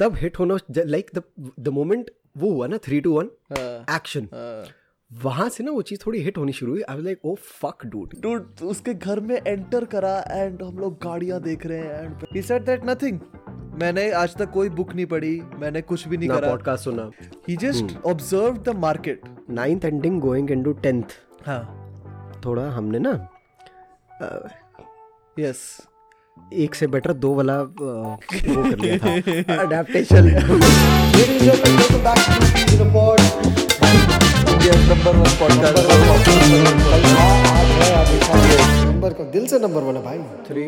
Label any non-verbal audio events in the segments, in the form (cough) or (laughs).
तब हिट होना like the the moment वो हुआ ना थ्री टू वन एक्शन। वहाँ से ना वो चीज़ थोड़ी हिट होनी शुरू हुई। I like oh fuck dude dude उसके घर में एंटर करा एंड हम लोग गाड़ियाँ देख रहे हैं and he said that nothing मैंने आज तक कोई बुक नहीं पढ़ी मैंने कुछ भी नहीं ना करा। पॉडकास्ट सुना। He just observe the market ninth ending going into tenth हाँ। थोड़ा हमने ना यस एक से बेटर दो वाला वो कर लिया था। अडेप्टेशन नंबर का दिल से नंबर है भाई। Three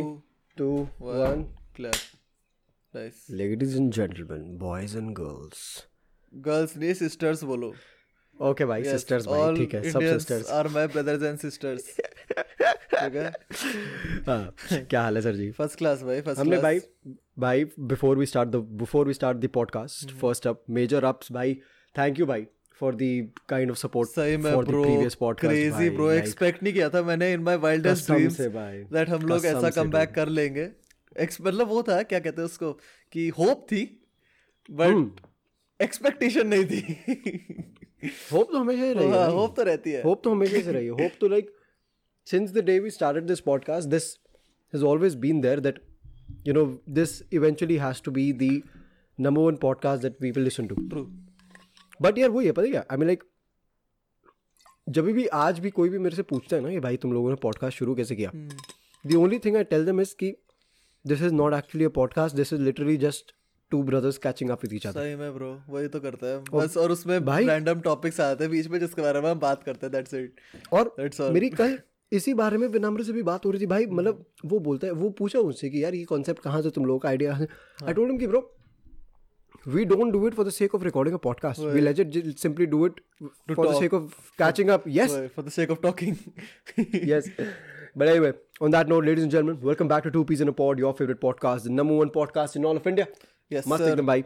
two one clear ladies and gentleman boys and girls girls नहीं सिस्टर्स बोलो। ओके भाई सिस्टर्स भाई ठीक है सब sisters are my brothers and sisters ठीक है हाँ क्या हाल है सर जी फ़र्स्ट क्लास भाई फ़र्स्ट हमने भाई भाई before we start the before we start the podcast. First up major ups भाई थैंक यू भाई for the kind of support सही में bro previous podcast crazy bro expect नहीं किया था मैंने in my wildest dreams that हम लोग ऐसा से कम बैक कर लेंगे मतलब वो था क्या कहते हैं उसको कि होप थी बट एक्सपेक्टेशन नहीं थी होप तो हमेशा ही रही है हाँ, होप तो रहती है। होप तो हमेशा से रही है। होप तो like since the day we started this podcast this has always been there that you know this eventually has to be the number one podcast that people listen to. True but यार वही है पता है क्या? आई mean like जब भी आज भी कोई भी मेरे से पूछता है ना कि भाई तुम लोगों ने पॉडकास्ट शुरू कैसे किया? The only thing I tell them is कि this is not actually a podcast this is literally just two brothers catching up with each other सही में ब्रो वही तो करता है। बस और उसमें भाई- रैंडम टॉपिक्स आते हैं बीच में जिसके बारे में हम बात करते हैं दैट्स इट और That's all. मेरी कल इसी बारे में विनम्र से भी बात हो रही थी। भाई मतलब वो बोलता है वो पूछा मुझसे कि यार ये कॉन्सेप्ट कहाँ से तुम लोगों का आइडिया है? आई टोल्ड हिम कि bro we don't do it for the sake of recording a podcast. We legit simply do it for the talk. sake of catching up. Yes. For the sake of talking yes. (laughs) But anyway, on that note, ladies and gentlemen, welcome back to Two Peas in a Pod, your favorite podcast, the number one podcast in all of India. Yes, Must sir. एकदम भाई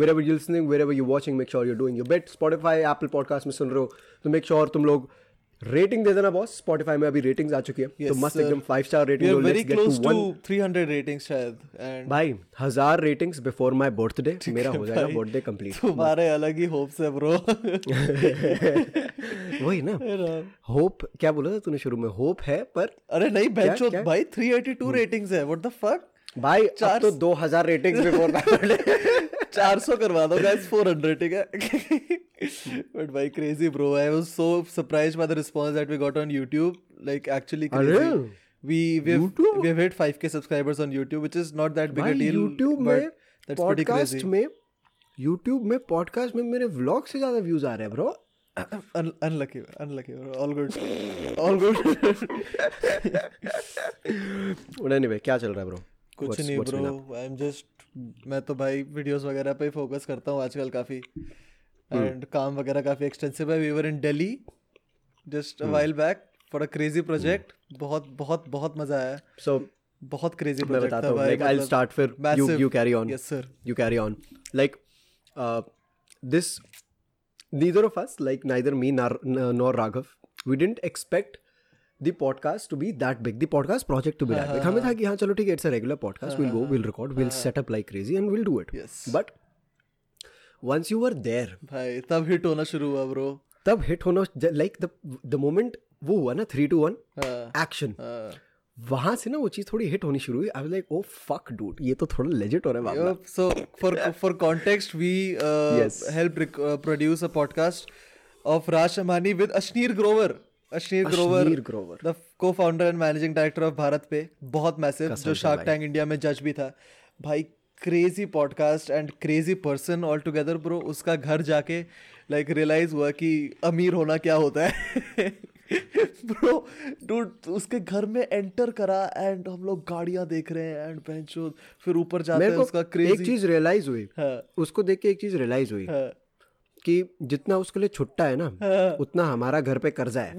wherever you're listening, wherever you're watching, make sure you're doing your bit. Spotify, Apple Podcast में सुन रहे हो तो make sure तुम लोग Rating दे देना boss Spotify में अभी रेटिंग्स आ चुकी है। yes, तो मस्त एकदम five star rating very close to to 300 ratings शायद एंड भाई हज़ार रेटिंग्स बिफोर माय बर्थडे मेरा हो जाएगा बर्थडे कंप्लीट तुम्हारे अलग ही होप्स है ब्रो वही ना। होप क्या बोला था तूने शुरू में? होप है पर अरे नहीं बेंचो भाई 382 रेटिंग्स है व्हाट द फक भाई अब तो दो हज़ार रेटिंग्स बिफोर माय बर्थडे 400 करवा दो गाइस 400 ठीक है बट भाई crazy bro I was so surprised by the response that we got on YouTube like actually अरे we we've we've hit 5k subscribers on YouTube which is not that big a deal YouTube में that's pretty crazy में YouTube में podcast में मेरे vlog से ज़्यादा views आ रहे हैं bro Un- unlucky unlucky bro. all good all good और एनीवे क्या चल रहा है ब्रो कुछ नहीं ब्रो आई एम जस्ट मैं तो भाई वीडियोस वगैरह पे फोकस करता हूँ आजकल काफ़ी। Hmm. एंड काम वगैरह काफ़ी एक्सटेंसिव है। We were in Delhi just Hmm. While back for a crazy project बहुत बहुत बहुत मज़ा आया। सो so, बहुत क्रेजी मैं प्रोजेक्ट बताता था हूँ भाई लाइक आई स्टार्ट फिर। You you carry on yes sir you carry on. Like uh, this neither of us like neither me nor, nor raghav we didn't expect the podcast to be that big the podcast project to be that big हमें था कि हाँ चलो ठीक है it's a regular podcast we'll go we'll record we'll set up like crazy and we'll do it Yes. but once you were there भाई तब hit होना शुरू हुआ ब्रो तब हिट होना लाइक द द मोमेंट वो हुआ ना थ्री टू वन हाँ एक्शन वहाँ से ना वो चीज़ थोड़ी हिट होनी शुरू हुई I like oh fuck dude ये तो थोड़ा लेजिट हो रहा है बाबा so for for context we uh, Yes. helped rec- uh, produce a podcast of Raj Ashneer Grover Ashneer Grover. the co-founder and managing director of Bharat पे बहुत massive जो shark tank India में जज भी था। भाई crazy podcast and crazy person all together bro उसका घर जाके लाइक रियलाइज़ हुआ कि अमीर होना क्या होता है। (laughs) ब्रो डूड उसके घर में एंटर करा एंड हम लोग गाड़ियाँ देख रहे हैं एंड बेंचो फिर ऊपर जाते हैं को उसका एक चीज़ रियलाइज़ हुई। हाँ। उसको देख के एक चीज़ रियलाइज़ हुई। हाँ। कि जितना उसके लिए छुट्टा है ना हाँ। उतना हमारा घर पे कर्जा है।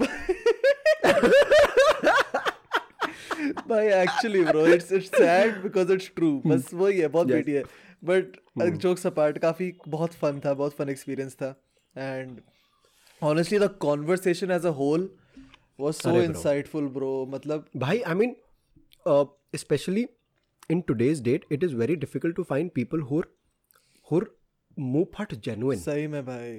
भाई actually bro it's it's sad because it's true बस वही है बहुत बेटी है। बट जोक्स अपार्ट काफ़ी बहुत फन था बहुत फन एक्सपीरियंस था। And honestly the conversation as a whole was so. Insightful bro मतलब भाई I mean specially in today's date it is very difficult to find people who who're मुंहफट genuine सही में भाई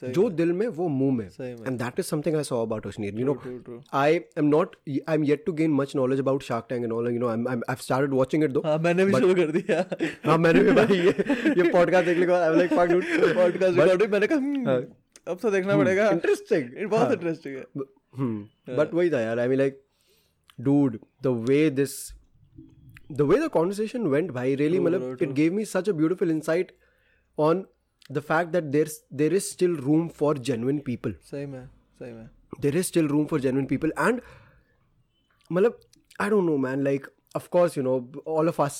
सही जो दिल में वो मुँह में। And that is something I saw about Ashneer you know I am not I am yet to gain much knowledge about shark tank and all you know I I started watching it though हाँ मैंने भी शुरू कर दिया। हाँ मैंने भी भाई ये ये (laughs) पॉडकास्ट देखने के I am like fuck dude podcast recording मैंने कहा हम्म, अब तो देखना पड़ेगा। Interesting it was interesting hmm but वही था यार I mean like dude the way this the way the conversation went भाई रियली मतलब it give me such a beautiful insight on the fact that there's there is still room for genuine people. सही में सही में there is still room for genuine people and malab, i don't know man like of course you know all of us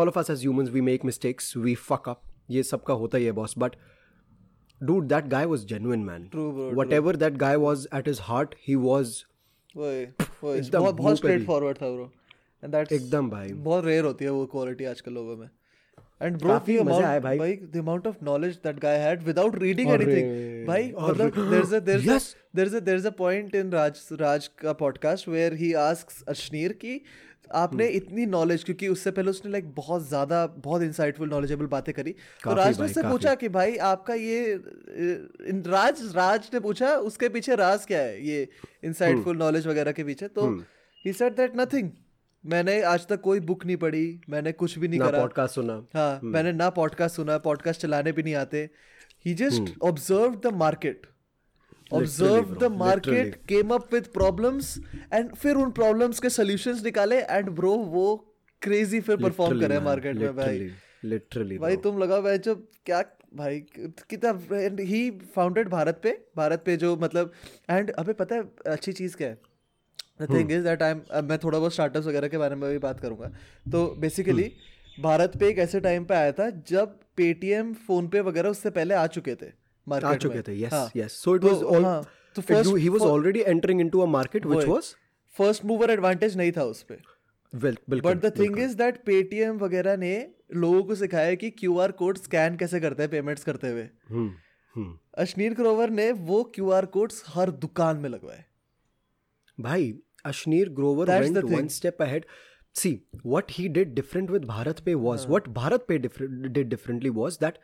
all of us as humans we make mistakes we fuck up ये सबका होता ही है boss but dude that guy was genuine man True, bro, whatever that guy was at his heart he was वही वही एकदम बहुत मुंह बहुत पे स्ट्रेट भी। फॉरवर्ड था ब्रो एंड दैट्स एकदम भाई बहुत रेयर होती है वो क्वालिटी आजकल लोगों में एंड ब्रो काफ़ी मज़ा आया भाई। भाई the amount of knowledge that guy had without reading anything भाई मतलब there is a there is there is a there is a point in Raj Raj का podcast where he asks Ashneer की आपने Hmm. इतनी knowledge क्योंकि उससे पहले उसने लाइक बहुत ज़्यादा बहुत इंसाइटफुल नॉलेजेबल बातें करी। तो राज ने उससे पूछा कि भाई आपका ये इन- राज राज ने पूछा उसके पीछे राज क्या है? ये इंसाइटफुल Hmm. नॉलेज वगैरह के पीछे। तो ही सेड दैट नथिंग मैंने आज तक कोई बुक नहीं पढ़ी मैंने कुछ भी नहीं ना करा। पॉडकास्ट सुना। हाँ मैंने ना पॉडकास्ट सुना पॉडकास्ट चलाने भी नहीं आते। He just observe the market observe the market came up with problems and फिर उन प्रॉब्लम्स के सोल्यूशन निकाले एंड ब्रो वो क्रेजी फिर परफॉर्म करे मार्केट में भाई। literally, literally भाई तुम लगा भाई जब क्या भाई कितना ही फाउंडेड भारत पे भारत पे जो मतलब एंड अबे पता है अच्छी चीज़ क्या है? The thing is that I am मैं थोड़ा बहुत स्टार्टअप्स वगैरह के बारे में भी बात करूँगा। तो बेसिकली भारत पे एक ऐसे टाइम पे आया था जब पेटीएम फ़ोन पे वगैरह उससे पहले आ चुके थे आ चुके थे हाँ। so it तो, was all हाँ, तो it first do- he was fir- already entering into a market which वही। was फ़र्स्ट मूवर एडवांटेज नहीं था उस पे। But the thing is that Paytm वगैरह ने लोगों को सिखाया कि क्यू आर कोड स्कैन कैसे करते हैं पेमेंट्स करते हुए। हम्म हम्म अश्नीर ग्रोवर ने वो क्यू आर कोड्स हर दुकान में लगवाए। Bhai, Ashneer Grover That's went the one thing. step ahead. See, what he did different with Bharat Pay was what Bharat Pay different, did differently was that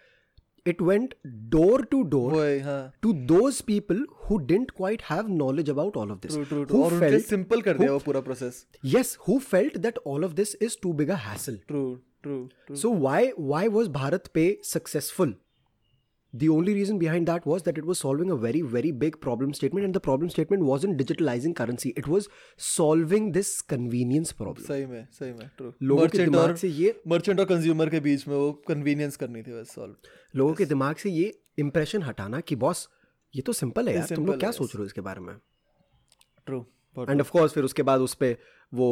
it went door to door वही हाँ to those people who didn't quite have knowledge about all of this. True true true Who और उनके felt, simple कर दिया वो पूरा process yes, who felt that all of this is too big a hassle. True true true So why why was Bharat Pay successful? The only reason behind that was that it was solving a very very big problem statement, and the problem statement wasn't digitalizing currency. It was solving this convenience problem. सही में सही में true लोगों के दिमाग से ये merchant और कंज्यूमर के बीच में वो कन्वीनियंस करनी थी बस सॉल्व लोगों के दिमाग से ये इम्प्रेशन हटाना कि बॉस ये तो सिंपल है यार तुम लोग क्या है, सोच रहे हो इसके बारे में ट्रू एंड ऑफ़ कोर्स फिर उसके बाद उस पे वो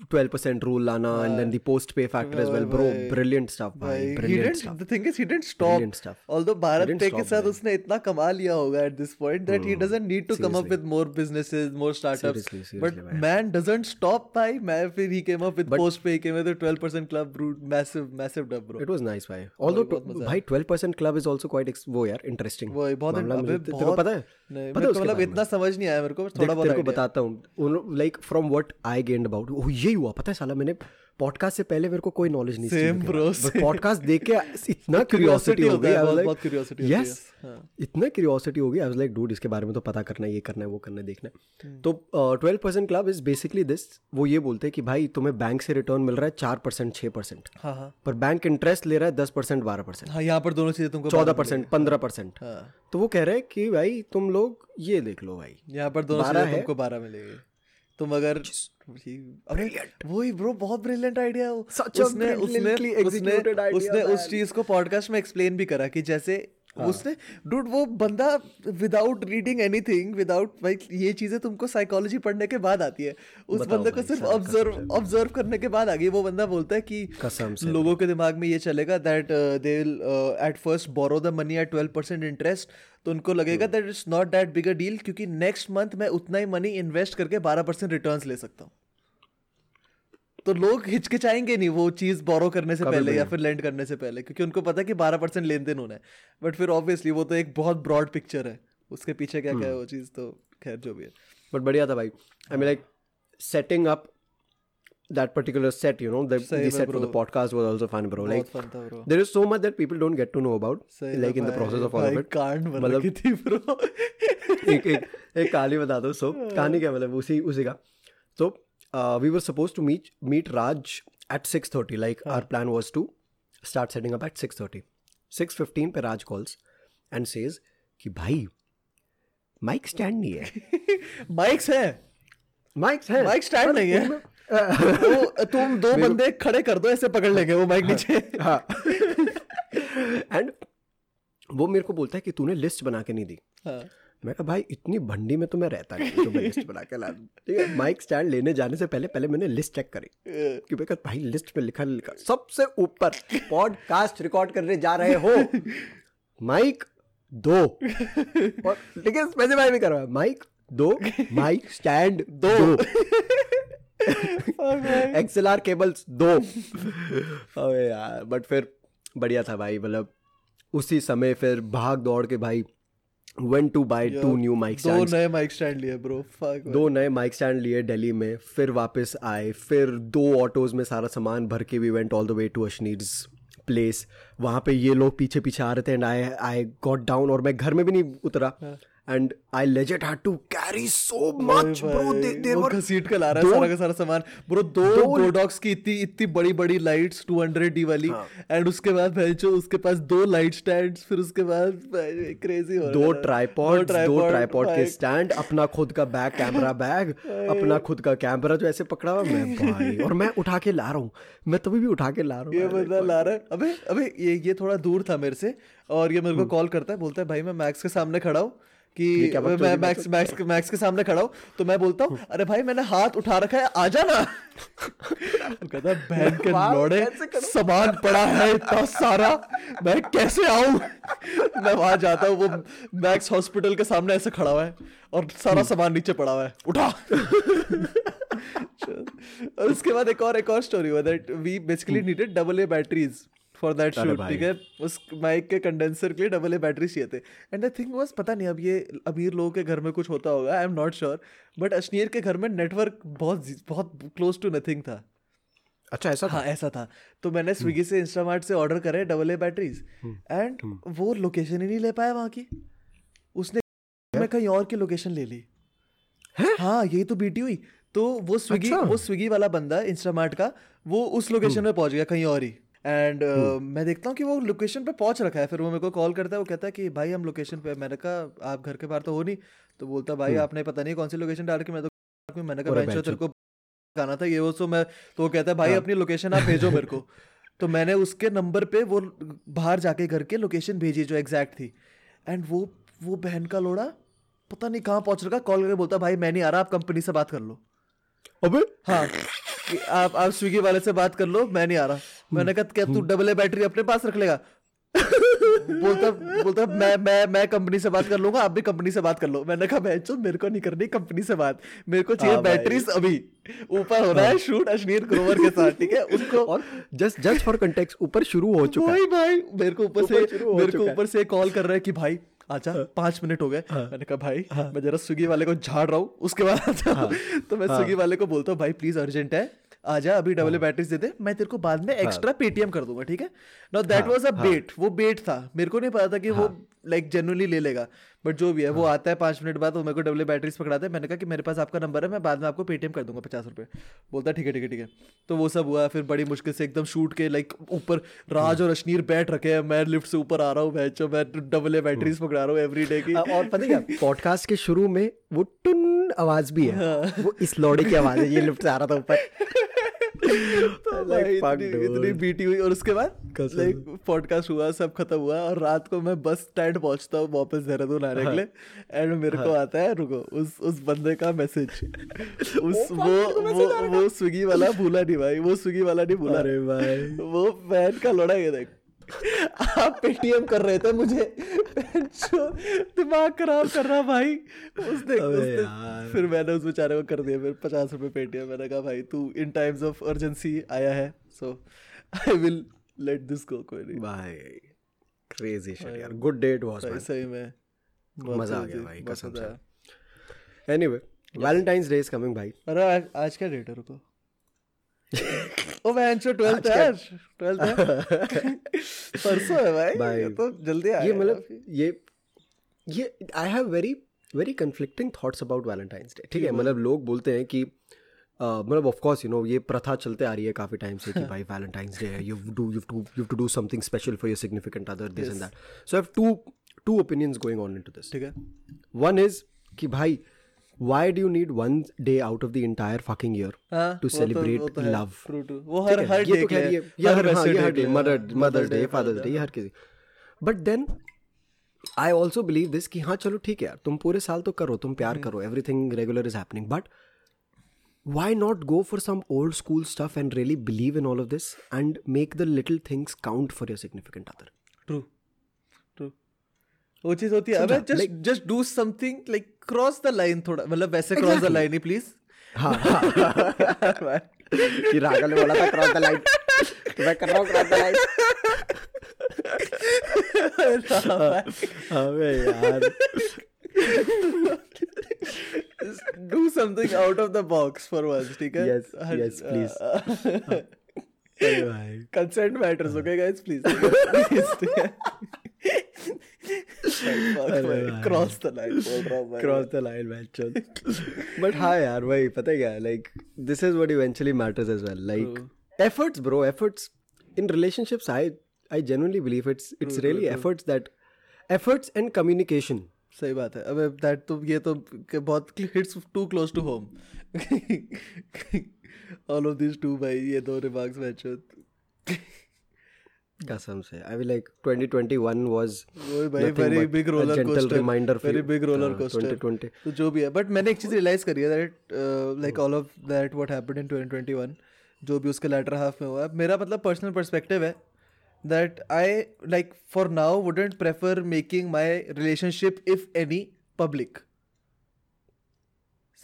12% रूल लाना and then the post pay factor as well bro भाई, ब्रिलियंट स्टफ़ भाई भाई he didn't stuff the thing is he didn't stop Brilliant stuff. although के stop, साथ भाई. उसने इतना कमा लिया होगा at this point that he doesn't need to seriously. come up with more businesses more startups Seriously, seriously, but भाई. man doesn't stop भाई मैं फिर he came up with But- postpay he came with the 12% club bro massive massive dub bro was nice भाई although बहुत मज़ा भाई 12% club is also quite वो यार इंटरेस्टिंग वो बहुत तेरे को पता है नहीं पता है मतलब? इतना समझ नहीं आया मेरे को थोड़ा बहुत है। बताता हूँ like from what I gained about ये हुआ। पता है साला मैंने पॉडकास्ट से पहले मेरे को कोई नॉलेज नहीं bro, पॉडकास्ट देख के (laughs) इतना क्यूरियोसिटी हो गई है, बहुत- है, यस हाँ। इतना क्यूरियोसिटी हो गई आई वाज लाइक डूड इसके बारे में तो पता करना है ये करना है वो करना है देखना है। हम्म। तो twelve percent club is basically this वो ये बोलते हैं कि भाई तुम्हें बैंक से रिटर्न मिल रहा है चार परसेंट छः परसेंट हाँ हाँ। पर बैंक इंटरेस्ट ले रहा है दस परसेंट बारह परसेंट हाँ यहाँ पर दोनों चीज़ें तुमको चौदह परसेंट पंद्रह परसेंट हाँ। तो वो कह रहे हैं कि भाई तुम लोग ये देख लो भाई। यहाँ पर दोनों बारह चीज़ें है। तुमको बारह मिलेगी। तुम अगर अरे वही ब्रो बहुत ब्रिलियंट आइडिया उसने उसने उसने उस चीज़ को पॉडकास्ट में एक्सप्लेन भी करा कि जैसे उसने डूड वो बंदा विदाउट रीडिंग एनीथिंग विदाउट भाई ये चीज़ें तुमको साइकोलॉजी पढ़ने के बाद आती है। उस बंदे को सिर्फ़ ऑब्ज़र्व ऑब्ज़र्व करने के बाद आ गई। वो बंदा बोलता है कि कसम से। लोगों के दिमाग में ये चलेगा that they will at first borrow the money at twelve percent interest तो उनको लगेगा. That it's not that big a deal क्योंकि नेक्स्ट मंथ मैं उतना ही मनी इन्वेस्ट करके बारह परसेंट रिटर्न ले सकता हूँ। तो लोग हिचकिचाएँगे नहीं वो चीज़ बोरो करने से पहले या फिर लेंड करने से पहले क्योंकि उनको पता है कि बारह परसेंट लेन देन होना है। बट फिर ऑब्वियसली वो तो एक बहुत ब्रॉड पिक्चर है। उसके पीछे क्या. क्या है वो चीज़ तो खैर जो भी है। बट बढ़िया था भाई। I mean like setting up that particular set, you know, the, the set for the bro. podcast was also fun, bro. Like, fun था bro there is so much that people don't get to know about, सही like in the process of all of it. मतलब- थी bro (laughs) एक एक एक कहानी बता दो सो कहानी क्या मतलब? उसी उसी का। So uh, we were supposed to meet meet Raj at 6:30 like our plan was to start setting up at 6:30 6:15 पे राज calls and says कि भाई माइक स्टैंड नहीं है माइक्स है माइक्स है माइक स्टैंड नहीं है वो तुम दो बंदे खड़े कर दो ऐसे पकड़ लेंगे वो माइक नीचे हाँ एंड वो मेरे को बोलता है कि तूने लिस्ट बना के नहीं दी। हाँ। मैं कहा भाई इतनी भंडी में तो मैं रहता नहीं जो मैं लिस्ट बना के ला दूँ। ठीक है माइक स्टैंड लेने जाने से पहले पहले मैंने लिस्ट चेक करी। कि मैं कहा भाई लिस्ट में लिखा लिखा सबसे ऊपर पॉडकास्ट रिकॉर्ड करने जा रहे हो। माइक दो। और लेकिन स्पेसिफाई भी करवा माइक दो माइक स्टैंड दो। (laughs) एक्सएलआर केबल्स दो। अबे यार बट फिर बढ़िया था भाई मतलब उसी समय फिर भाग दौड़ के भाई went to buy two new mic दो नए माइक स्टैंड लिए ब्रो दो नए माइक स्टैंड लिए दिल्ली में फिर वापस आए फिर दो ऑटोज में सारा सामान भर के we went all the way to Ashneer's place वहाँ पे ये लोग पीछे पीछे आ रहे थे and I I got down और मैं घर में भी नहीं उतरा. And I legit had to carry so much bro they वो वर घसीट के ला रहा है सारा का सारा सामान। ब्रो दो गोडॉक्स की इतनी इतनी बड़ी बड़ी लाइट्स 200 डी वाली एंड उसके बाद भाई जो उसके पास दो लाइट स्टैंड्स फिर उसके बाद क्रेजी हो दो रहा है। ट्राईपॉड दो ट्राईपॉड के स्टैंड अपना खुद का बैग कैमरा बैग अपना खुद का कैमरा जो ऐसे पकड़ा हुआ मैं भाई और मैं उठा के ला रहा हूँ। मैं तभी भी उठा के ला रहा ये हूँ बंदा ला रहा है। अबे अबे ये ये थोड़ा दूर था मेरे से और ये मेरे को कॉल करता है बोलता है भाई मैं मैक्स के सामने खड़ा हूँ कि मैं मैक्स मैक्स के मैक्स के सामने खड़ा हूँ तो मैं बोलता हूँ अरे भाई मैंने हाथ उठा रखा है आजा ना वो (laughs) कहता बहन के लौड़े सामान पड़ा है इतना सारा मैं कैसे आऊँ? (laughs) मैं वहाँ जाता हूँ वो मैक्स हॉस्पिटल के सामने ऐसे खड़ा हुआ है और सारा सामान नीचे पड़ा हुआ है उठा। (laughs) और उसके बाद एक और एक और स्टोरी हुआ that we basically needed double A batteries for that shoot ठीक है? उस माइक के कंडेंसर के लिए डबल ए बैटरी चाहिए थे। एंड आई थिंक वाज पता नहीं अब ये अमीर लोगों के घर में कुछ होता होगा I am not sure but Ashneer के घर में नेटवर्क बहुत बहुत क्लोज टू नथिंग था। अच्छा ऐसा था? हाँ ऐसा था। तो मैंने स्विगी से इंस्टामार्ट से ऑर्डर करे डबल ए बैटरीज एंड वो लोकेशन ही नहीं ले पाया वहाँ की। उसने मैं कहीं और की लोकेशन ले ली। है? हाँ यही तो बीटी हुई। तो वो स्विगी अच्छा। वो स्विगी वाला बंदा इंस्टामार्ट का वो उस लोकेशन में पहुँच गया कहीं और ही। एंड uh, मैं देखता हूँ कि वो लोकेशन पे पहुँच रखा है। फिर वो मेरे को कॉल करता है वो कहता है कि भाई हम लोकेशन पे मैंने कहा आप घर के बाहर तो हो नहीं। तो बोलता भाई आपने पता नहीं कौन सी लोकेशन डाल के मैं तो (laughs) मैंने कहा बेंचो तेरे को गाना था ये वो सो मैं तो वो कहता है भाई हाँ। अपनी लोकेशन आप भेजो मेरे को। तो मैंने उसके नंबर पे वो बाहर जाके घर के लोकेशन भेजी जो एग्जैक्ट थी। एंड वो वो बहन का लोड़ा पता नहीं कहाँ पहुँच रखा कॉल करके बोलता भाई मैं नहीं आ रहा आप कंपनी से बात कर लो। अबे! हाँ आप आप स्विगी वाले से बात कर लो मैं नहीं आ रहा। मैंने कहा क्या तू डबल ए बैटरी अपने पास रख लेगा? (laughs) बोलता बोलता मैं मैं मैं कंपनी से बात कर लूँगा आप भी कंपनी से बात कर लो। मैंने कहा मैं मेरे को नहीं करनी कंपनी से बात। मेरे को चाहिए हाँ बैटरीज अभी। ऊपर हो रहा है। शूट अश्नीर ग्रोवर के साथ ठीक है? उसको और जस्ट जस्ट फॉर कंटेक्स्ट ऊपर शुरू हो चुका है। भाई भाई मेरे को ऊपर से मेरे को ऊपर से कॉल कर रहा है कि भाई आजा पाँच मिनट हो गए। मैंने कहा भाई मैं जरा स्विगी वाले को झाड़ रहा हूँ उसके बाद आता (laughs) तो मैं स्विगी वाले को बोलता हूँ भाई प्लीज़ अर्जेंट है। आजा अभी डबल बैटरीज दे दे मैं तेरे को बाद में एक्स्ट्रा पेटीएम कर दूँगा ठीक है? No that was a bet वो बेट था। मेरे को नहीं पता था कि वो लाइक जेनुअली ले लेगा। बट जो भी है वो आता है पाँच मिनट बाद वो मेरे को डबल बैटरीज पकड़ाता है। मैंने कहा कि मेरे पास आपका नंबर है मैं बाद में आपको पेटीएम कर दूँगा पचास रुपये बोलता है ठीक है ठीक है ठीक है। तो वो सब हुआ फिर बड़ी मुश्किल से एकदम शूट के लाइक ऊपर राज और अश्नीर बैठ रखे हैं। मैं लिफ्ट से ऊपर आ रहा हूँ मैं मैं डबल ए बैटरीज पकड़ा रहा हूँ एवरी डे की। और पता क्या पॉडकास्ट के शुरू में वो टुन आवाज़ भी है। वो इस लौड़े की आवाज़ है ये लिफ्ट से आ रहा था ऊपर। (laughs) तो Like, इतनी इतनी बीटी हुई और उसके बाद? लाइक पॉडकास्ट हुआ। सब खत्म हुआ और रात को मैं बस स्टैंड पहुँचता हूँ वापस देहरादून आने के लिए एंड मेरे हाँ. को आता है रुको उस उस बंदे का मैसेज (laughs) उस वो वो वो स्विगी वाला भूला नहीं भाई वो स्विगी वाला नहीं भूला। अरे भाई। वो फ़ैन का लड़ा ये देख। आप पेटीएम कर रहे थे मुझे। दिमाग खराब कर रहा भाई उसने, उसने फिर मैंने उस बेचारे को कर दिया फिर पचास रुपए पेटीएम मैंने कहा भाई तू इन टाइम्स ऑफ़ अर्जेंसी आया है so I will let this go कोई नहीं. भाई क्रेजी शिट यार। गुड डे इट वाज भाई सही में। मज़ा आ गया भाई, कसम से। Anyway Valentine's day is coming भाई। अरे आज, आज क्या डेट है रुको। (laughs) ओ मैं जो 12th है यार 12th है। (laughs) परसों है भाई, भाई ये तो जल्दी आ ये मतलब ये ये I have very very conflicting thoughts about Valentine's day ठीक है? मतलब लोग बोलते हैं कि मतलब ऑफ़ कोर्स यू नो ये प्रथा चलते आ रही है काफ़ी टाइम से कि (laughs) भाई वैलेंटाइंस डे है you do you to you to do something special for your significant other this and that so have two two opinions going on into this ठीक है। वन इज़ कि भाई why do you need one day out of the entire fucking year हाँ, to वो तो- celebrate वो तो है, love true, true. वो ठीक हर है, हर ये डे तो के खैर लिए, ये ये हर हाँ वैसे ये हर day डे के लिए, मदर हाँ, mother's day Father's father's day हर किसी but then I also believe this कि हाँ चलो ठीक है यार तुम पूरे साल तो करो तुम प्यार करो everything regular is happening but why not go for some old school stuff and really believe in all of this and make the little things count for your significant other true true वो चीज़ होती है। अबे just just do something like cross the line थोड़ा मतलब वैसे cross the line ही please हाँ हाँ। (laughs) कि रागल ने बोला था क्रॉस द लाइन तो मैं कर रहा हूँ क्रॉस द लाइन अबे यार। Do something out of the box for once ठीक है? Please. (laughs) अरे भाई। Consent matters okay guys please cross the line बोल रहा हूँ cross the line match but हाँ यार वही पता है क्या? Like this is what eventually matters as well like efforts bro efforts in relationships I I genuinely believe it's it's really efforts that efforts and communication. सही बात है। अब दैट तो ये तो बहुत hits too close to home all of this too भाई ये दो रिमार्क्स मैच कसम से। आई लाइक 2021 was वही भाई very big roller coaster reminder for very big roller coaster 2020 तो जो भी है बट मैंने एक चीज़ रियलाइज़ करी है that like all of that what happened in 2021 जो भी उसके लेटर हाफ़ में हुआ है। मेरा मतलब पर्सनल पर्सपेक्टिव है that I like for now wouldn't prefer making my relationship if any public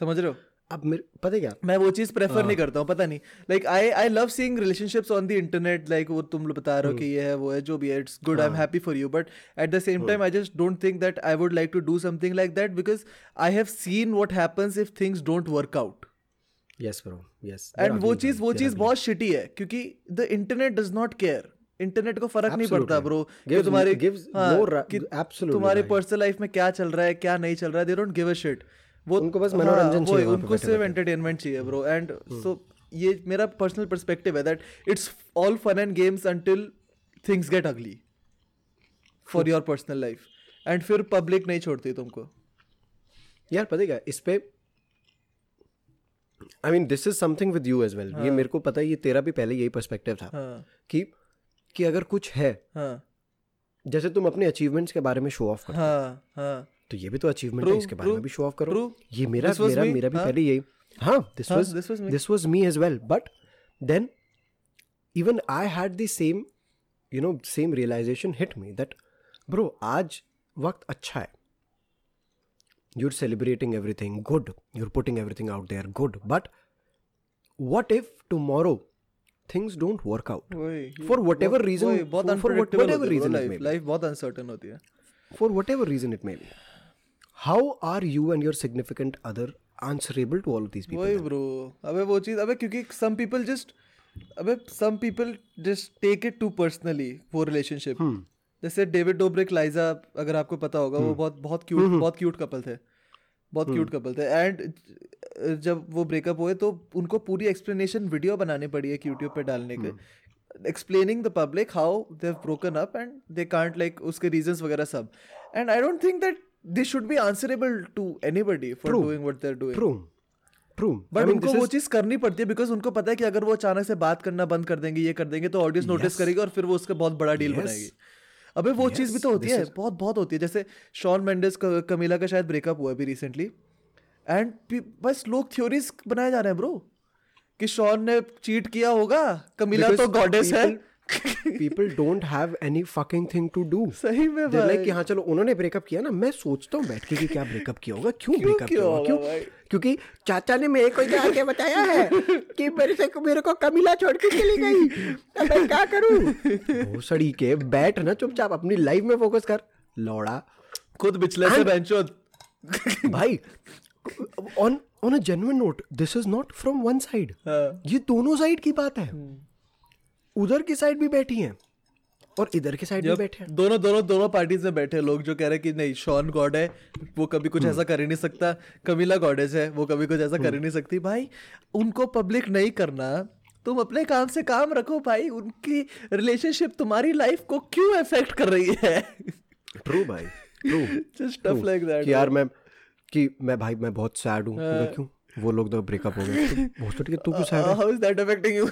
समझ रहे हो? अब मेरे पता क्या? मैं वो चीज़ प्रेफर नहीं करता हूँ पता नहीं। Like I I love seeing relationships on the internet like वो तुम लोग बता रहे हो कि ये है वो है जो भी है it's good I am happy for you but at the same time I just don't think that I would like to do something like that because I have seen what happens if things don't work out yes bro. Yes and वो चीज़ वो चीज़ बहुत shitty है क्योंकि the internet does not care internet को फ़र्क नहीं पड़ता ब्रो कि तुम्हारे हाँ, कि तुम्हारे पर्सनल लाइफ में क्या चल रहा है क्या नहीं चल रहा है they don't give a shit वो उनको बस हाँ, मनोरंजन चाहिए उनको सिर्फ़ एंटरटेनमेंट चाहिए ब्रो एंड सो ये मेरा पर्सनल पर्सपेक्टिव है that it's all fun and games until things get ugly for your personal life and फिर पब्लिक नहीं छोड़ती तुमको। यार पता क्या? इस पे I mean this is something with you as well ये मेरे को पता है ये तेरा भी पहले यही पर्सपेक्टिव था हाँ। कि कि अगर कुछ है हाँ। जैसे तुम अपने अचीवमेंट्स के बारे में शो ऑफ़ करो हाँ हाँ। तो ये भी तो अचीवमेंट है इसके बारे में भी शो ऑफ़ करो। ये मेरा मेरा मेरा भी पहले यही हाँ this was this was me as well but then even I had the same you know same realisation hit me that bro आज वक्त अच्छा है। You are celebrating everything good you are putting everything out there good but what if tomorrow things don't work out for whatever reason for whatever reason life बहुत uncertain होती है। For whatever reason it may be how are you and your significant other answerable to all of these people वही bro अबे वो चीज़ अबे क्योंकि some people just अबे some people just take it too personally वो रिलेशनशिप Hmm. जैसे David Dobrik Liza अगर आपको पता होगा वो बहुत बहुत क्यूट बहुत क्यूट कपल थे। बहुत क्यूट कपल थे। एंड जब वो ब्रेकअप हुए तो उनको पूरी एक्सप्लेनेशन वीडियो बनानी पड़ी है यूट्यूब पे डालने के। Explaining the public how they have broken up and they can't like उसके रीजंस वगैरह सब। And I don't think that they should be answerable to anybody for True. What they are doing true true but I mean, उनको वो चीज़ करनी पड़ती है because उनको पता है कि अगर वो अचानक से बात करना बंद कर देंगे ये कर देंगे तो ऑडियंस नोटिस Yes. करेगी और फिर वो उसका बहुत बड़ा डील Yes. बनाएगी अबे वो yes. चीज़ भी तो होती this है is- बहुत बहुत होती है जैसे शॉन मेंडेस कमीला का शायद ब्रेकअप हुआ अभी रिसेंटली एंड बस लोग थ्योरीज बनाए जा रहे हैं ब्रो कि शॉन ने चीट किया होगा कमीला Because तो गॉडेस है people- people don't have any fucking thing to do. सही में भाई। कि हाँ चलो उन्होंने ब्रेकअप किया ना मैं सोचता हूँ बैठ के कि क्या ब्रेकअप किया होगा क्यों ब्रेकअप किया किया होगा क्यों? क्योंकि चाचा ने मेरे को जाके बताया है कि मेरे से मेरे को कमीला छोड़ के चली गई। अब मैं क्या करूँ? भोसड़ी के बैठ ना चुपचाप अपनी लाइफ में फोकस कर। लौड़ा। खुद बिचले से बेंचो। भाई on on a genuine note this is not from one side ये दोनों साइड की बात है। उधर की साइड भी बैठी हैं और इधर की साइड भी बैठे हैं। दोनों दोनों दोनों पार्टीज़ में बैठे लोग जो कह रहे हैं कि नहीं शॉन गॉड है वो कभी कुछ ऐसा कर ही नहीं सकता। कमिला गॉडेज है वो कभी कुछ ऐसा कर ही नहीं सकती। भाई उनको पब्लिक नहीं करना तुम अपने काम से काम रखो भाई उनकी रिलेशनशिप तुम्हारी लाइफ को क्यों अफेक्ट कर रही है? ट्रू भाई true just stuff like that यार मैं कि मैं भाई मैं बहुत सैड हूँ। क्यों? वो लोग तो ब्रेकअप हो गए। (laughs) बहुत तू क्यों सैड है? How is that affecting you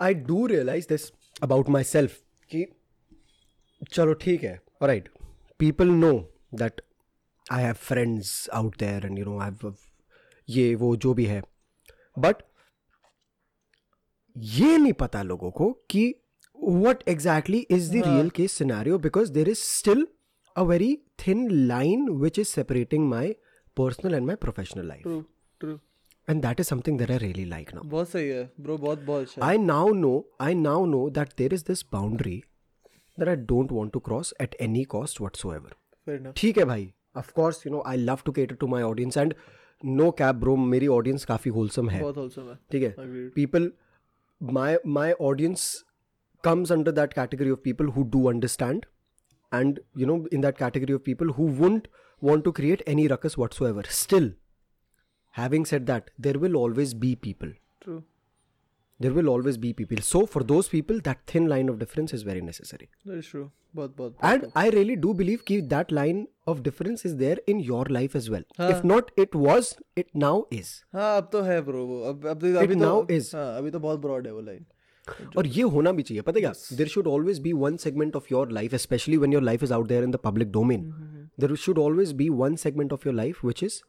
I do realise this about myself कि चलो ठीक है right people know that I have friends out there and you know I have ये वो जो भी है। बट ये नहीं पता लोगों को कि what exactly is the real case scenario because there is still a very thin line which is separating my personal and my professional life true true and that is something that i really like now बहुत सही है bro बहुत बहुत अच्छा i now know i now know that there is this boundary that i don't want to cross at any cost whatsoever fair enough ठीक है भाई of course you know i love to cater to my audience and no cap bro मेरी audience काफ़ी wholesome है बहुत है ठीक है people my my audience comes under that category of people who do understand and you know in that category of people who wouldn't want to create any ruckus whatsoever still having said that there will always be people true there will always be people so for those people that thin line of difference is very necessary that is true बहुत बहुत and i really do believe ki that line of difference is there in your life as well हाँ. if not it was it now is हाँ अब तो है bro वो अब अब अभी तो now is. हाँ अभी तो बहुत ब्रॉड है वो लाइन और ये होना भी चाहिए पता है क्या there should always be one segment of your life specially when your life is out there in the public domain there should always be one segment of your life which is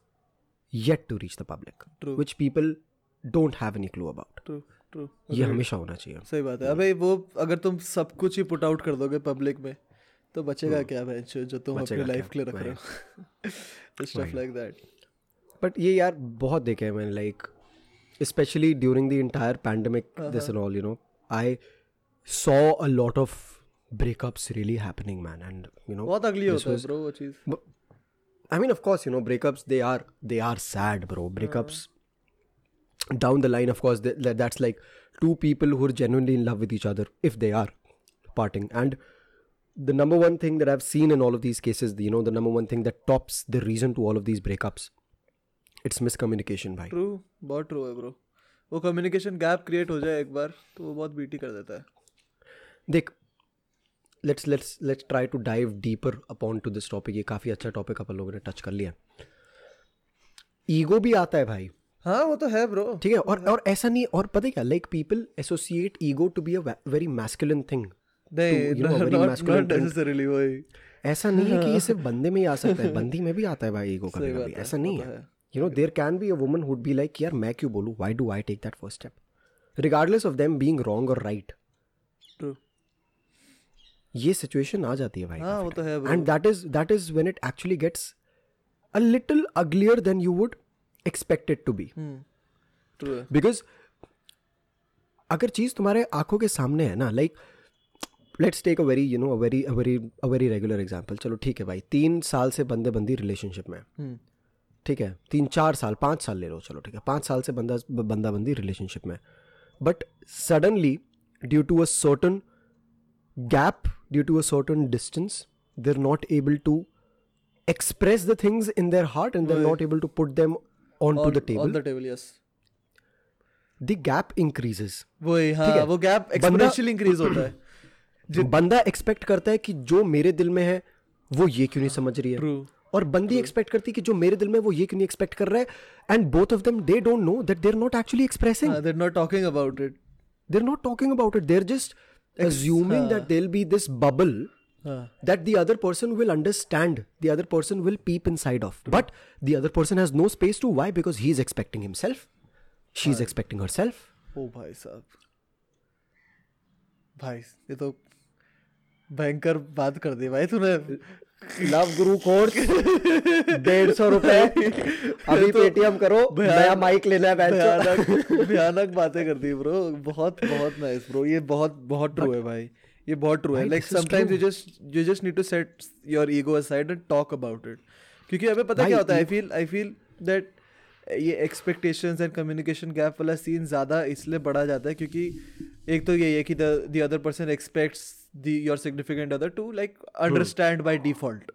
yet to reach the public True. Which people don't have any clue about true true ये हमेशा होना चाहिए। सही बात है। अबे वो अगर तुम सब कुछ ही पुट आउट कर दोगे पब्लिक में तो बचेगा क्या बेंच जो तुम अपनी बचेगा लाइफ के क्या? लिए रख रहे हो? स्टफ़ लाइक दैट बट ये यार बहुत देखे हैं मैंने like especially during the entire pandemic this and all you know i saw a lot of breakups really happening man and you know बहुत अगली this होता है was- ब्रो वो चीज But, I mean, of course, you know, breakups they are they are sad, bro. Breakups down the line, of course, th- th- that's like two people who are genuinely in love with each other if they are parting. And the number one thing that I've seen in all of these cases, you know, the number one thing that tops the reason to all of these breakups, it's miscommunication, bhai. True बहुत true है bro वो communication gap create हो जाए एक बार तो वो बहुत BT कर देता है देख let's let's let's try to dive deeper upon to this topic ये काफ़ी अच्छा टॉपिक अपन लोगों ने टच कर लिया। ईगो भी आता है भाई। हाँ वो तो है ब्रो ठीक है और और ऐसा नहीं और पता है क्या? Like people associate ego to be a very masculine thing ऐसा नहीं है कि ये सिर्फ़ बंदे में ही आ सकता है बंदी में भी आता है भाई ईगो कभी कभी ऐसा नहीं है। है। You know there can be a woman would be like यार मैं क्यों बोलूँ? Why do I take that first step regardless of them being wrong और राइट ये सिचुएशन आ जाती है भाई हाँ वो तो है and that is that is when it actually gets a little uglier than you would expect it to be true because अगर चीज़ तुम्हारे आँखों के सामने है ना like let's take a very you know a very a very a very regular example चलो ठीक है भाई तीन साल से बंदे बंदी रिलेशनशिप में। हम्म ठीक है तीन चार साल पाँच साल ले लो चलो ठीक है पाँच साल से बंदा बंदा बंदी रिलेशनशिप में। But suddenly due to a certain gap to a certain distance they are not able to express the things in their heart and they're Right. not able to put them onto on, the table. On the table yes the gap increases. वही हाँ। वो gap exponential increase होता है। (coughs) बंदा expect करता है कि जो मेरे दिल में है वो ये क्यों नहीं समझ रही है? ट्रू और बंदी एक्सपेक्ट करती है कि जो मेरे दिल में वो ये क्यों नहीं एक्सपेक्ट कर रहा है? And both of them they don't know that they are not actually expressing they are not talking about it they are not talking about it they are just assuming that there'll be this bubble हाँ that the other person will understand the other person will peep inside of but the other person has no space to why because he's expecting himself she's expecting herself Oh, भाई साहब भाई ये तो भयंकर बात कर दी भाई तूने लव गुरु कोर्स डेढ़ सौ रुपए। अभी तो पेटीएम करो नया माइक लेना है भयानक भयानक बातें कर दी ब्रो बहुत बहुत नाइस ब्रो ये बहुत बहुत ट्रू है भाई। ये बहुत ट्रू है। Like sometimes you just you just need to set your ego aside and talk about it क्योंकि अबे पता क्या होता है I feel I feel that ये एक्सपेक्टेशंस एंड कम्युनिकेशन गैप वाला सीन ज़्यादा इसलिए बढ़ा जाता है क्योंकि एक तो ये है कि the other person expects the your significant other to like understand by default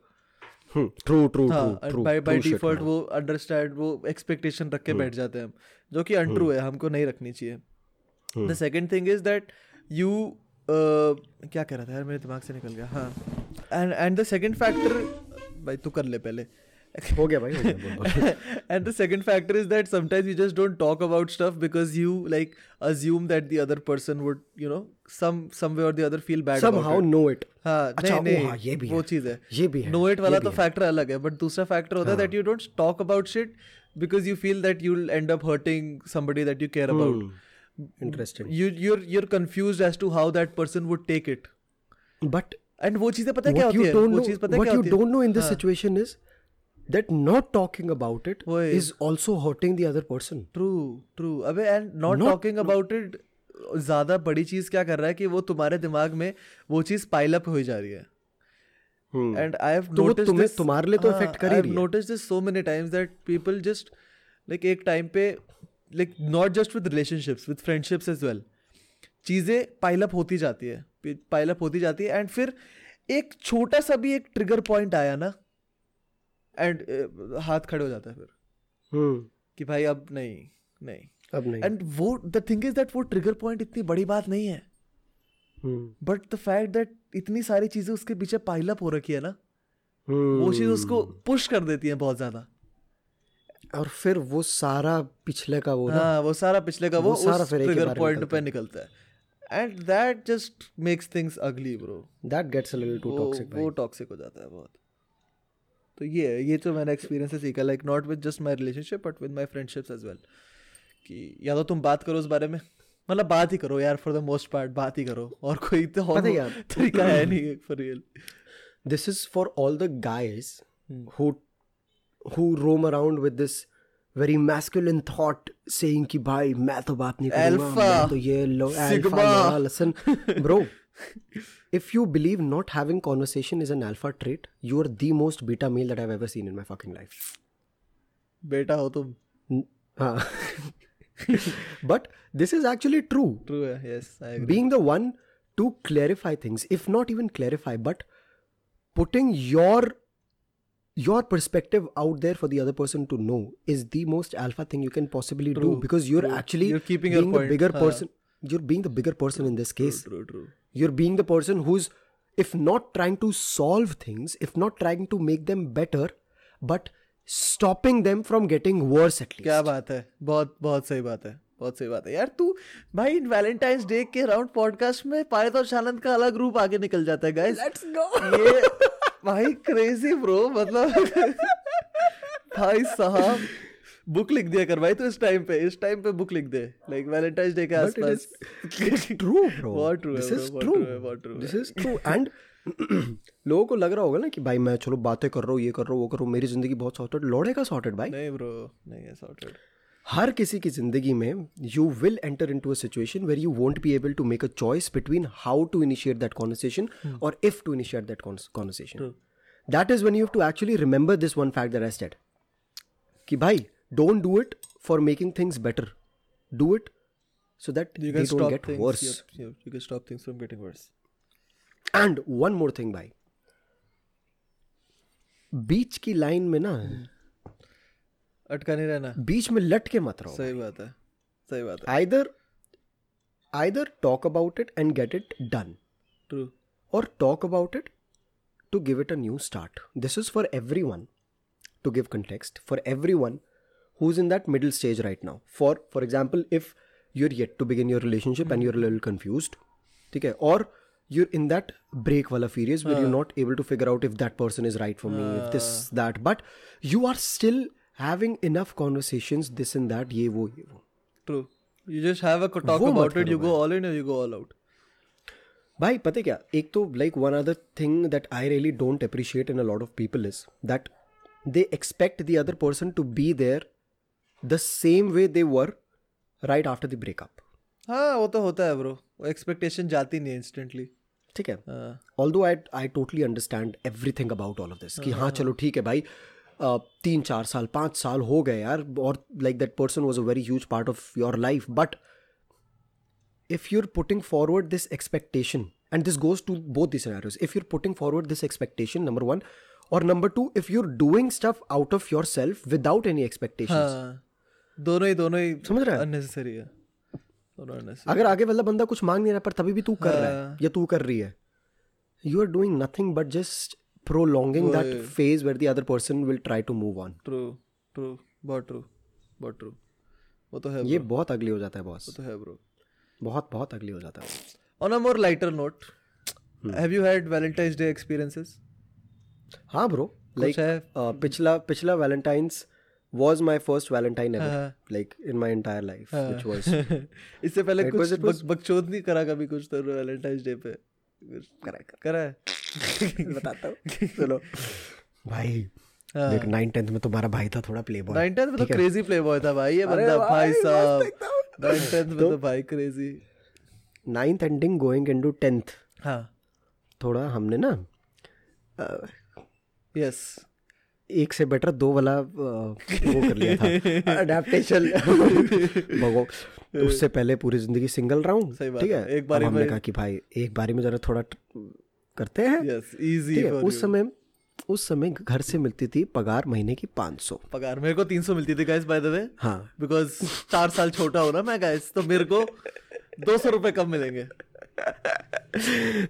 true true हाँ ट्रू बाय बाय डिफ़ॉल्ट वो अंडरस्टैंड वो एक्सपेक्टेशन रख के बैठ जाते हैं हम जो कि अनट्रू है हमको नहीं रखनी चाहिए। The second thing is that you क्या कह रहा था यार मेरे दिमाग से निकल गया। हाँ and and the second factor भाई तू कर ले पहले। (laughs) हो गया भाई and the second factor is that sometimes you just don't talk about stuff because you like assume that the other person would you know some someway और the other feel bad somehow know it हाँ नहीं नहीं ये भी वो चीज़ है। ये भी है नो इट वाला तो फैक्टर अलग है बट दूसरा फैक्टर होता है that you don't talk about shit because you feel that you will end up hurting somebody that you care about interesting you you are you are confused as to how that person would take it but and वो चीज़ें पता क्या होती है? वो चीज़ पता क्या होती है? You don't know in this situation is that not talking about it वही। is also hurting the other person true true अबे and not Not- talking about it ज़्यादा बड़ी चीज़ क्या कर रहा है कि वो तुम्हारे दिमाग में वो चीज़ पाइल अप हो जा रही है. एंड आई हैव नोटिस तुम्हें- तुम्हारे लिए तो कर ही रही है। Notice this so many times that people just like एक टाइम पे like not just with relationships with friendships as well चीज़ें पाइल अप होती जाती है पाइल अप होती जाती है एंड फिर एक छोटा सा भी एक ट्रिगर पॉइंट आया ना एंड हाथ खड़े हो जाता है फिर। Hmm. कि भाई अब नहीं नहीं। अब नहीं। एंड वो द थिंग इज़ दैट वो ट्रिगर पॉइंट इतनी बड़ी बात नहीं है. बट द फैक्ट दैट इतनी सारी चीज़ें उसके पीछे पाइल अप हो रखी है ना वो चीज़ उसको Hmm. पुश कर देती है बहुत ज़्यादा। और फिर वो सारा पिछले का वो हाँ वो सारा पिछले का वो, वो सारा उस फिर ट्रिगर पॉइंट पे निकलता है। And that just makes things ugly bro that gets a little too toxic वो टॉक्सिक हो जाता है बहुत। तो ये ये तो मैंने एक्सपीरियंस से सीखा like not with just my relationship but with my friendships as well कि या तो तुम बात करो उस बारे में। मतलब बात ही करो यार फॉर द मोस्ट पार्ट बात ही करो। और कोई तो है क्या? तरीका है नहीं for real is for all the guys Hmm. who who roam around with this very masculine thought saying कि भाई मैं तो बात नहीं करूँगा मैं तो ये लो alpha listen. (laughs) Bro if you believe not having conversation is an alpha trait, you are the most beta male that I've ever seen in my fucking life. Beta ho tum. (laughs) But this is actually true. True, yes. I agree. Being the one to clarify things, if not even clarify, but putting your your perspective out there for the other person to know is the most alpha thing you can possibly true, do because you're true. actually you're keeping being a point. the bigger person. You're being the bigger person in this case. True, true, true. You're being the person who's if not trying to solve things if not trying to make them better but stopping them from getting worse at least क्या बात है बहुत बहुत सही बात है बहुत सही बात है यार तू भाई वैलेंटाइंस डे के राउंड पॉडकास्ट में पायत और शानंद का अलग रूप आगे निकल जाता है गाइस let's go ये भाई क्रेजी ब्रो मतलब भाई साहब बुक लिख दिया कर भाई तू इस टाइम पे इस टाइम पे बुक लिख दे। लाइक वैलेंटाइंस डे के आसपास। (laughs) बहुत is बहुत true. true है, बहुत true this is true. And (clears throat) लोगों को लग रहा होगा ना कि भाई मैं चलो बातें कर रहा हूँ ये कर रहा हूँ वो कर रहा हूँ मेरी ज़िंदगी बहुत सॉर्टेड लौड़े का सॉर्टेड भाई। नहीं ब्रो नहीं है सॉर्टेड हर किसी की ज़िंदगी में you will enter into a situation where you won't be able to make a choice between how to initiate that conversation और if to initiate that conversation that is when you to actually remember this one fact that I said. कि भाई don't do it for making things better do it so that you they can don't stop get things worse yep, yep, you can stop things from getting worse and one more thing भाई बीच की line में ना अटका नहीं रहना बीच में लट के मत रहो सही बात है सही बात है either either talk about it and get it done true or talk about it to give it a new start this is for everyone to give context for everyone who's in that middle stage right now for for example if you're yet to begin your relationship and you're a little confused okay or you're in that break wala periods where you're not able to figure out if that person is right for me if this that but you are still having enough conversations this and that ye wo ye wo true you just have a talk वो मत about it करो you go all in और you go all out भाई पता है क्या एक तो like one other thing that I really don't appreciate in a lot of people is that they expect the other person to be there the same way they were right after the breakup हाँ वो तो होता है bro वो expectation जाती नहीं है instantly ठीक है हाँ, although I I totally understand everything about all of this कि हाँ चलो ठीक है भाई अ, तीन चार साल पाँच साल हो गए यार और like that person was a very huge part of your life but if you're putting forward this expectation and this goes to both the scenarios if you're putting forward this expectation number one or number two if you're doing stuff out of yourself without any expectations हाँ, दोनों ही दोनों ही समझ रहा है? Unnecessary है। अगर आगे वाला बंदा कुछ मांग नहीं रहा पर तभी भी तू कर रहा है हाँ। या तू कर रही है you are doing nothing but just prolonging that phase where the other person will try to move on. True true बहुत ट्रू बहुत ट्रू वो तो है ये बहुत अगली हो जाता है बॉस वो तो है ब्रो बहुत बहुत अगली हो जाता है। On a more lighter note. Have you had Valentine's Day experiences हाँ ब्रो लाइक पिछला पिछला Valentine's was my first valentine ever हाँ। like in my entire life which was (laughs) इससे पहले It कुछ was- it was- बक, बकचोद नहीं करा कभी कुछ तो वैलेंटाइंस डे पे? करा करा है। बताता हूँ। सुनो। भाई हाँ। देख नाइन टेंथ में तुम्हारा भाई था थोड़ा प्ले बॉय नाइन टेंथ में तो क्रेजी प्ले बॉय था भाई ये बंदा। भाई साहब। नाइन टेंथ में तो भाई crazy ninth ending going into tenth हाँ। थोड़ा हमने ना यस एक से बेटर दो वाला वो कर लिया था। अडेप्टेशन भगो तो उससे पहले पूरी ज़िंदगी सिंगल रहा? हूँ ठीक है। एक बार हमने कहा कि भाई एक बारी में जरा थोड़ा करते हैं। यस इजी ठीक उस समय उस समय घर से मिलती थी पगार महीने की 500 पगार मेरे को 300 मिलती थी गाइस बाय द वे हाँ। बिकॉज़ चार साल छोटा हो ना मैं गाइस तो मेरे को दो सौ रुपए कम मिलेंगे?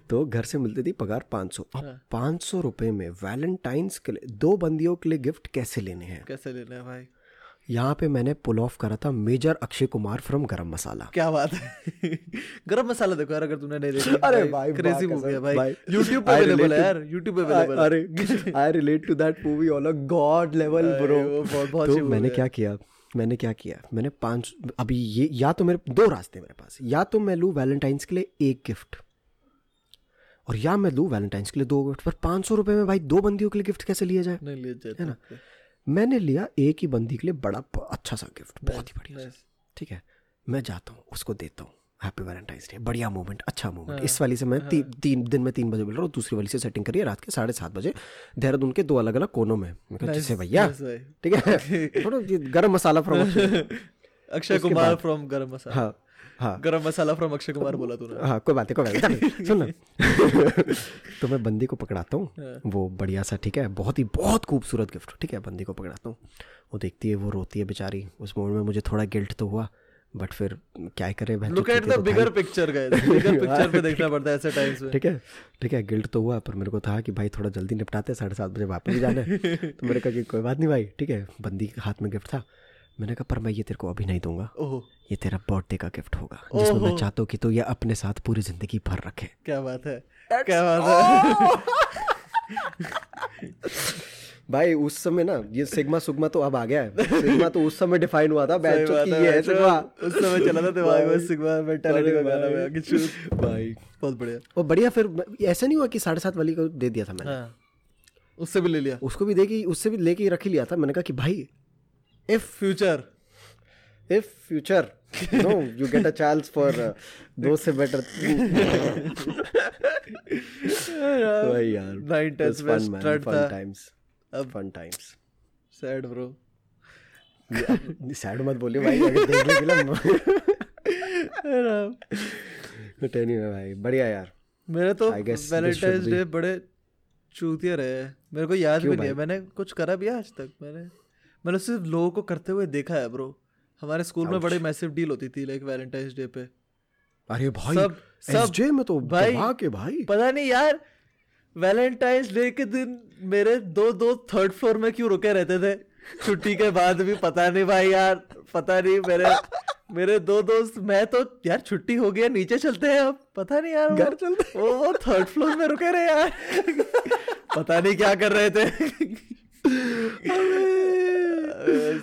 तो घर से मिलती थी पगार 500 सौ। अब 500 रुपए में वैलेंटाइंस के लिए दो बंदियों के लिए गिफ्ट कैसे लेने हैं? कैसे लेने हैं भाई? यहाँ पे मैंने पुल ऑफ़ करा था मेजर अक्षय कुमार फ्रॉम गरम मसाला। क्या बात है? गरम मसाला देखो यार अगर तूने नहीं देखा। अरे भाई, क्रेजी मूवी है भाई। YouTube पे अवेलेबल है यार YouTube पे अवेलेबल है। अरे I relate to that movie on a god level bro बहुत बहुत तो मैंने क्या किया? मैंने क्या किया? मैंने पाँच अभी ये या तो मेरे दो रास्ते मेरे पास। या तो मैं लूँ वैलेंटाइंस के लिए एक गिफ्ट और या मैं लूँ वैलेंटाइंस के लिए दो गिफ्ट पर पाँच सौ रुपये में भाई दो बंदियों के लिए गिफ्ट कैसे लिया जाए? नहीं लिया जाए है ना? मैंने लिया एक ही बंदी के लिए बड़ा अच्छा सा गिफ्ट बहुत ही बढ़िया ठीक है? मैं जाता हूँ उसको देता हूँ। हैप्पी वैलेंटाइंस डे बढ़िया मोमेंट अच्छा हाँ। मोमेंट इस वाली से मैं ती, तीन दिन में तीन बजे मिल रहा हूँ दूसरी वाली से सेटिंग करिए रात के साढ़े सात बजे देहरादून के दो अलग अलग कोनों में. जिसे भैया ठीक है? थोड़ा गरम मसाला फ्रॉम (laughs) अक्षय कुमार फ्रॉम गरम मसाला. हाँ हाँ. गरम मसाला फ्रॉम अक्षय कुमार बोला तूने. हाँ कोई बात नहीं कोई बात सुन ना. (laughs) तो मैं बंदी को पकड़ाता हाँ। हूँ. वो बढ़िया सा ठीक है? बहुत ही बहुत खूबसूरत गिफ्ट ठीक है? बंदी को पकड़ाता हूँ. वो देखती है वो रोती है बेचारी. उस मोमेंट में मुझे थोड़ा गिल्ट तो हुआ बट फिर क्या ही करे बहन look at the bigger picture guys bigger picture पे (laughs) देखना पड़ता है ऐसे टाइम्स में। ठीक है ठीक है गिल्ट तो हुआ पर मेरे को था कि भाई थोड़ा जल्दी निपटाते साढ़े सात बजे वापस जाना है। (laughs) तो मैंने कहा कि कोई बात नहीं भाई ठीक है बंदी के हाथ में गिफ्ट था। मैंने कहा पर मैं ये तेरे को अभी नहीं दूँगा। ये तेरा बर्थडे का गिफ्ट होगा जिसमें मैं चाहता हूँ कि तू ये अपने साथ पूरी ज़िंदगी भर रखे। क्या बात है। क्या बात है। (laughs) भाई उस समय ना ये सिग्मा सुगमा तो अब आ गया है। सिग्मा तो उस समय डिफाइन हुआ था बैच की है ये है सिग्मा। उस समय चला था दिमाग में सिग्मा मेंटालिटी का गाना में कि भाई। बहुत बढ़िया। और बढ़िया फिर ऐसा नहीं हुआ कि साढ़े सात वाली को दे दिया था मैंने? हाँ। उससे भी ले लिया। उसको भी देखी उससे भी लेके रख ही लिया था। मैंने कहा कि भाई if future future no you get a chance for uh, those से better (laughs) भाई यार Nine it was tenths अब fun times. Sad bro sad मत बोलिए भाई अगर देख ली फ़िल्म। टेनी में भाई। बढ़िया यार। मेरे तो वैलेंटाइंस डे बड़े चूतिया रहे मेरे को याद भी नहीं है। मैंने कुछ करा भी आज तक? मैंने मैंने सिर्फ़ लोगों को करते हुए देखा है ब्रो हमारे स्कूल में बड़े मैसिव डील होती थी लाइक वैलेंटाइंस डे पे। अरे भाई सब सब में तो भाई- के भाई। पता नहीं यार वैलेंटाइंस डे के दिन मेरे दो दो थर्ड फ्लोर में क्यों रुके रहते थे? छुट्टी के बाद भी पता नहीं भाई यार पता नहीं मेरे मेरे दो दोस्त मैं तो यार छुट्टी हो गया नीचे चलते हैं अब पता नहीं यार घर चलते वो वो थर्ड फ्लोर में रुके रहे यार। पता नहीं क्या कर रहे थे।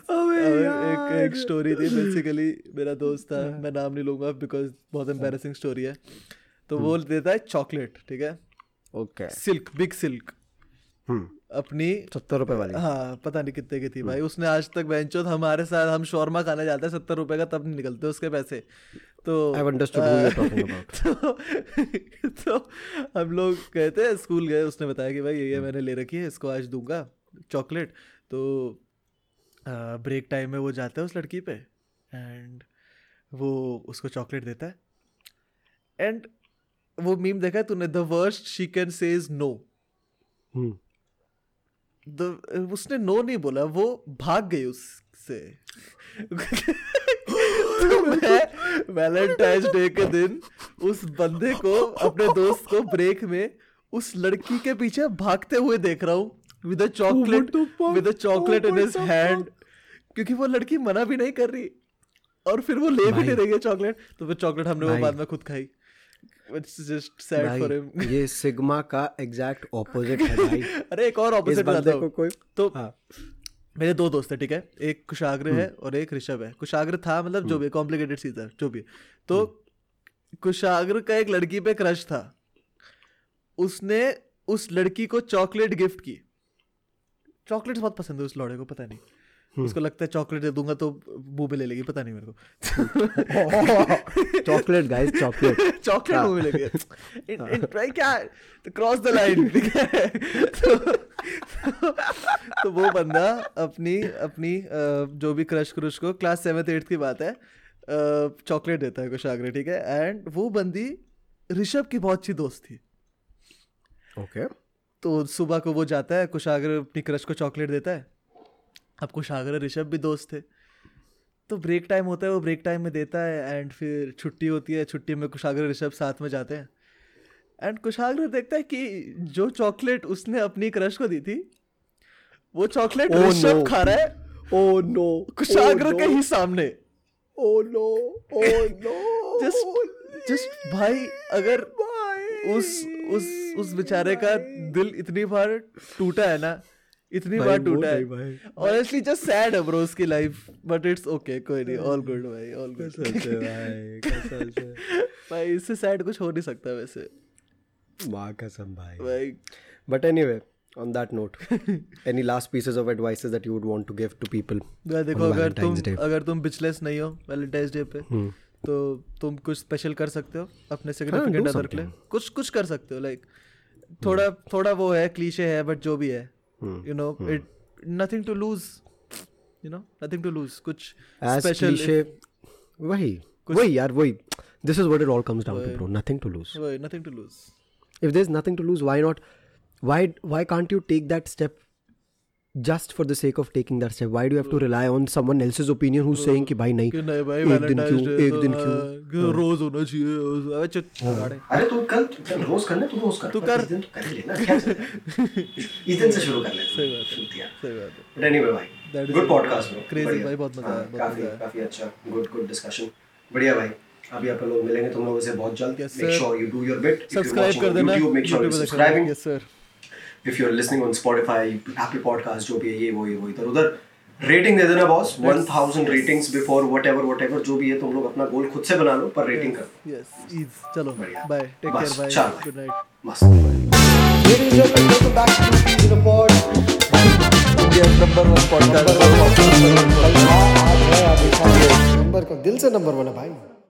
अबे। एक एक स्टोरी थी बेसिकली मेरा दोस्त था मैं नाम नहीं लूँगा बिकॉज़ बहुत एम्बेरसिंग स्टोरी है। तो वो देता है चॉकलेट ठीक है? Okay silk big silk. हम्म। अपनी सत्तर रुपए वाली। हाँ पता नहीं कितने की थी भाई। उसने आज तक बेंचो हमारे साथ हम शौरमा खाने जाते हैं सत्तर रुपए का तब नहीं निकलते उसके पैसे। तो. (laughs) तो, तो हम लोग गए थे स्कूल गए उसने बताया कि भाई ये ये मैंने ले रखी है इसको आज दूँगा चॉकलेट। तो ब्रेक टाइम में वो जाता है उस लड़की पे एंड वो उसको चॉकलेट देता है। एंड वो मीम देखा है तूने? The worst she can says no hmm the उसने नो नहीं बोला वो भाग गई उससे। तो मैं वैलेंटाइंस डे के दिन उस बंदे को अपने दोस्त को ब्रेक में उस लड़की के पीछे भागते हुए देख रहा हूँ with a chocolate with a chocolate in his hand क्योंकि वो लड़की मना भी नहीं कर रही। और फिर वो ले भी नहीं रही है चॉकलेट तो फिर चॉकलेट हमने वो बाद में खुद खाई। It's just sad for him ये सिग्मा का एग्जैक्ट ऑपोजिट है भाई। (laughs) अरे एक और ऑपोजिट को कोई तो हाँ। मेरे दो दोस्त है ठीक है? एक कुशाग्र है और एक ऋषभ है। कुशाग्र था मतलब जो भी कॉम्प्लिकेटेड चीज़ है जो भी। तो कुशाग्र का एक लड़की पे क्रश था। उसने उस लड़की को चॉकलेट गिफ्ट की। चॉकलेट बहुत पसंद है उस लौड़े को पता नहीं। उसको लगता है चॉकलेट दे दूँगा तो मुँह में ले लेगी पता नहीं मेरे को। (laughs) Chocolate guys chocolate. (laughs) चॉकलेट हाँ। मुँह में इन इन भाई क्या क्रॉस द लाइन ठीक है? तो, तो वो बंदा अपनी अपनी जो भी क्रश क्रुश को क्लास सेवन्थ एट्थ की बात है चॉकलेट देता है कुशाग्र ठीक है? एंड वो बंदी ऋषभ की बहुत अच्छी दोस्त थी। Okay okay. तो सुबह को वो जाता है कुशाग्र अपनी क्रश को चॉकलेट देता है। अब कुशाग्र ऋषभ भी दोस्त थे। तो ब्रेक टाइम होता है वो ब्रेक टाइम में देता है एंड फिर छुट्टी होती है छुट्टी में कुशाग्र ऋषभ साथ में जाते हैं। एंड कुशाग्र देखता है कि जो चॉकलेट उसने अपनी क्रश को दी थी वो चॉकलेट Oh ऋषभ no. खा रहा है। ओ नो कुशाग्र के ही सामने। Oh no oh no just just भाई अगर भाई, उस उस उस बेचारे का दिल इतनी बार टूटा है ना इतनी बार टूटा है। ऑनेस्टली जस्ट सैड है ब्रो उसकी लाइफ बट इट्स ओके कोई नहीं ऑल गुड भाई ऑल गुड भाई (laughs) भाई इससे सैड कुछ हो नहीं सकता वैसे। माँ कसम भाई। भाई। But anyway, on that note, (laughs) any last pieces of advices that you would want to give to people? यार देखो अगर तुम Day? अगर तुम बिचलेस नहीं हो वैलेंटाइंस डे पे हम्म। तो तुम कुछ स्पेशल कर सकते हो अपने हाँ, सिग्निफिकेंट अदर के लिए। कुछ कुछ कर सकते हो लाइक थोड़ा थोड़ा वो है क्लीशे है बट जो भी है। Hmm, you know it nothing to lose you know nothing to lose कुछ As स्पेशल cliche, वही वही यार वही This is what it all comes down to, bro. Nothing to lose. Nothing to lose If there's nothing to lose, why not? Why why can't you take that step? Just for the sake of taking that step, why do you have to rely on someone else's opinion who's saying कि भाई नहीं नहीं भाई एक दिन क्यों एक तो दिन हाँ, क्यों रोज होना चाहिए अबे चुप अरे तू कल कल रोज करना तू रोज कर तू कर। इस दिन तो कर ही लेना है? इस दिन से शुरू कर ले सही बात है। सही बात है बट एनीवे भाई गुड पॉडकास्ट ब्रो crazy भाई, बहुत मज़ा आया, बहुत काफ़ी काफ़ी अच्छा गुड गुड डिस्कशन बढ़िया भाई अभी अपन लोग मिलेंगे तुम लोगों से बहुत जल्द make sure you do your bit subscribe कर देना YouTube make sure subscribing yes sir if you are listening on Spotify Apple podcast जो भी है ये वो ये वो इधर उधर। रेटिंग दे देना boss 1000 ratings before whatever whatever जो भी है तुम लोग अपना गोल खुद से बना लो पर रेटिंग कर। यस चलो. बढ़िया। Bye take care bye good night मस्त Ladies and gentlemen, welcome back to Peas in Pod. India number 1 podcast number का दिल से नंबर वन है भाई।